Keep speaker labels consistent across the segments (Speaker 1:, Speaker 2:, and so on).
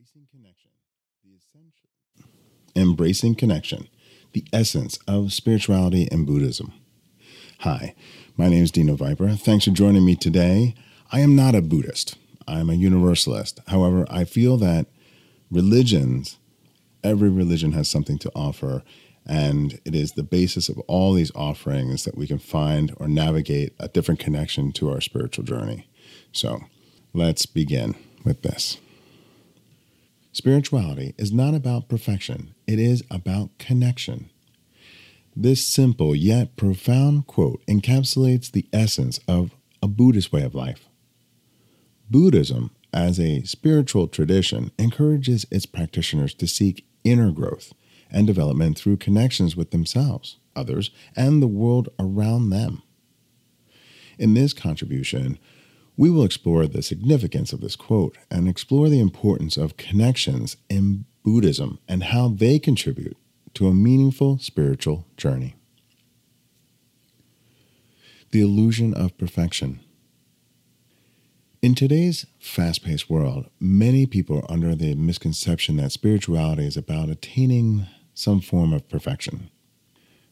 Speaker 1: Embracing connection, the essential. Embracing connection, the essence of spirituality and Buddhism. Hi, my name is Dino Viper. Thanks for joining me today. I am not a Buddhist. I'm a universalist. However, I feel that religions, every religion has something to offer, and it is the basis of all these offerings that we can find or navigate a different connection to our spiritual journey. So let's begin with this. Spirituality is not about perfection, it is about connection. This simple yet profound quote encapsulates the essence of a Buddhist way of life. Buddhism, as a spiritual tradition, encourages its practitioners to seek inner growth and development through connections with themselves, others, and the world around them. In this contribution, we will explore the significance of this quote and explore the importance of connections in Buddhism and how they contribute to a meaningful spiritual journey. The illusion of perfection. In today's fast paced world, many people are under the misconception that spirituality is about attaining some form of perfection.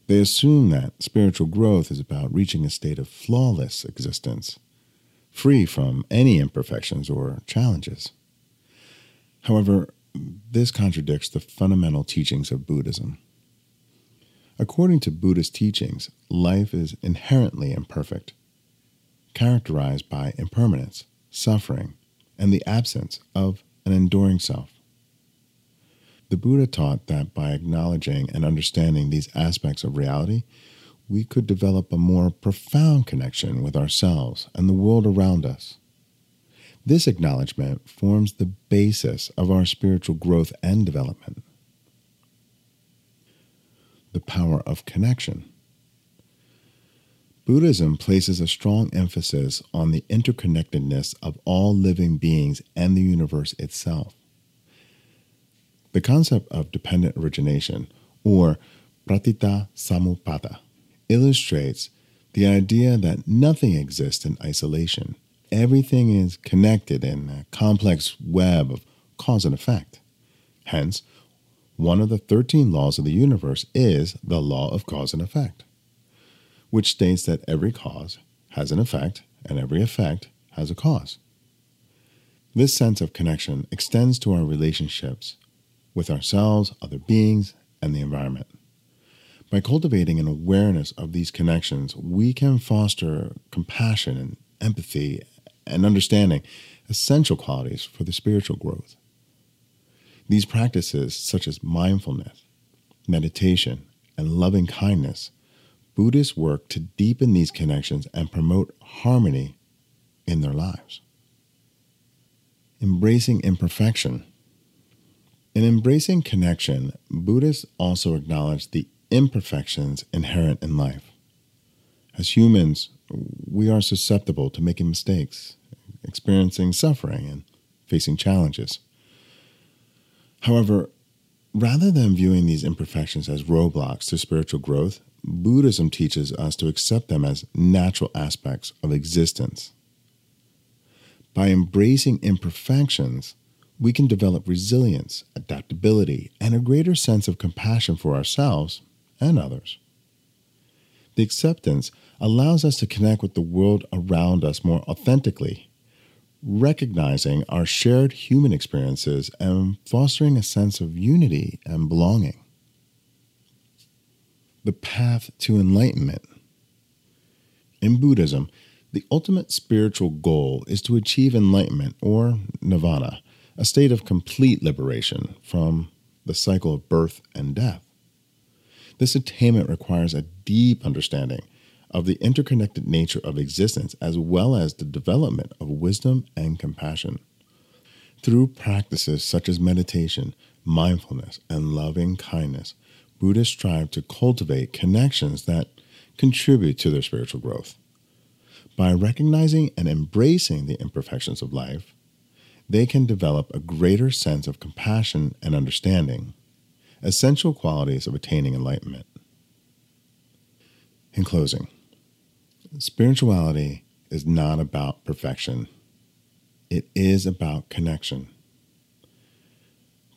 Speaker 1: They assume that spiritual growth is about reaching a state of flawless existence free from any imperfections or challenges. However, this contradicts the fundamental teachings of Buddhism. According to Buddhist teachings, life is inherently imperfect, characterized by impermanence, suffering, and the absence of an enduring self. The Buddha taught that by acknowledging and understanding these aspects of reality, we could develop a more profound connection with ourselves and the world around us. This acknowledgement forms the basis of our spiritual growth and development. The power of connection. Buddhism places a strong emphasis on the interconnectedness of all living beings and the universe itself. The concept of dependent origination, or pratitya samutpada, illustrates the idea that nothing exists in isolation. Everything is connected in a complex web of cause and effect. Hence, one of the 13 laws of the universe is the law of cause and effect, which states that every cause has an effect and every effect has a cause. This sense of connection extends to our relationships with ourselves, other beings, and the environment. By cultivating an awareness of these connections, we can foster compassion and empathy and understanding, essential qualities for the spiritual growth. These practices, such as mindfulness, meditation, and loving kindness, Buddhists work to deepen these connections and promote harmony in their lives. Embracing imperfection. In embracing connection, Buddhists also acknowledge the imperfections inherent in life. As humans, we are susceptible to making mistakes, experiencing suffering, and facing challenges. However, rather than viewing these imperfections as roadblocks to spiritual growth, Buddhism teaches us to accept them as natural aspects of existence. By embracing imperfections, we can develop resilience, adaptability, and a greater sense of compassion for ourselves and others. The acceptance allows us to connect with the world around us more authentically, recognizing our shared human experiences and fostering a sense of unity and belonging. The path to enlightenment. In Buddhism, the ultimate spiritual goal is to achieve enlightenment or nirvana, a state of complete liberation from the cycle of birth and death. This attainment requires a deep understanding of the interconnected nature of existence as well as the development of wisdom and compassion. Through practices such as meditation, mindfulness, and loving kindness, Buddhists strive to cultivate connections that contribute to their spiritual growth. By recognizing and embracing the imperfections of life, they can develop a greater sense of compassion and understanding essential qualities of attaining enlightenment. In closing, spirituality is not about perfection, it is about connection.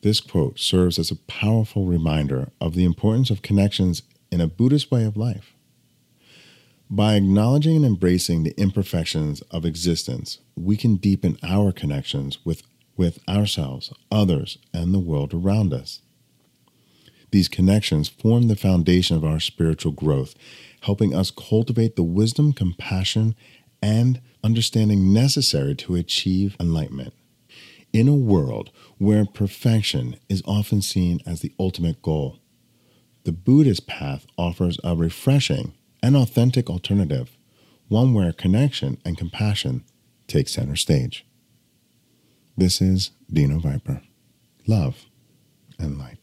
Speaker 1: This quote serves as a powerful reminder of the importance of connections in a Buddhist way of life. By acknowledging and embracing the imperfections of existence, we can deepen our connections with, with ourselves, others, and the world around us. These connections form the foundation of our spiritual growth, helping us cultivate the wisdom, compassion, and understanding necessary to achieve enlightenment. In a world where perfection is often seen as the ultimate goal, the Buddhist path offers a refreshing and authentic alternative, one where connection and compassion take center stage. This is Dino Viper. Love and light.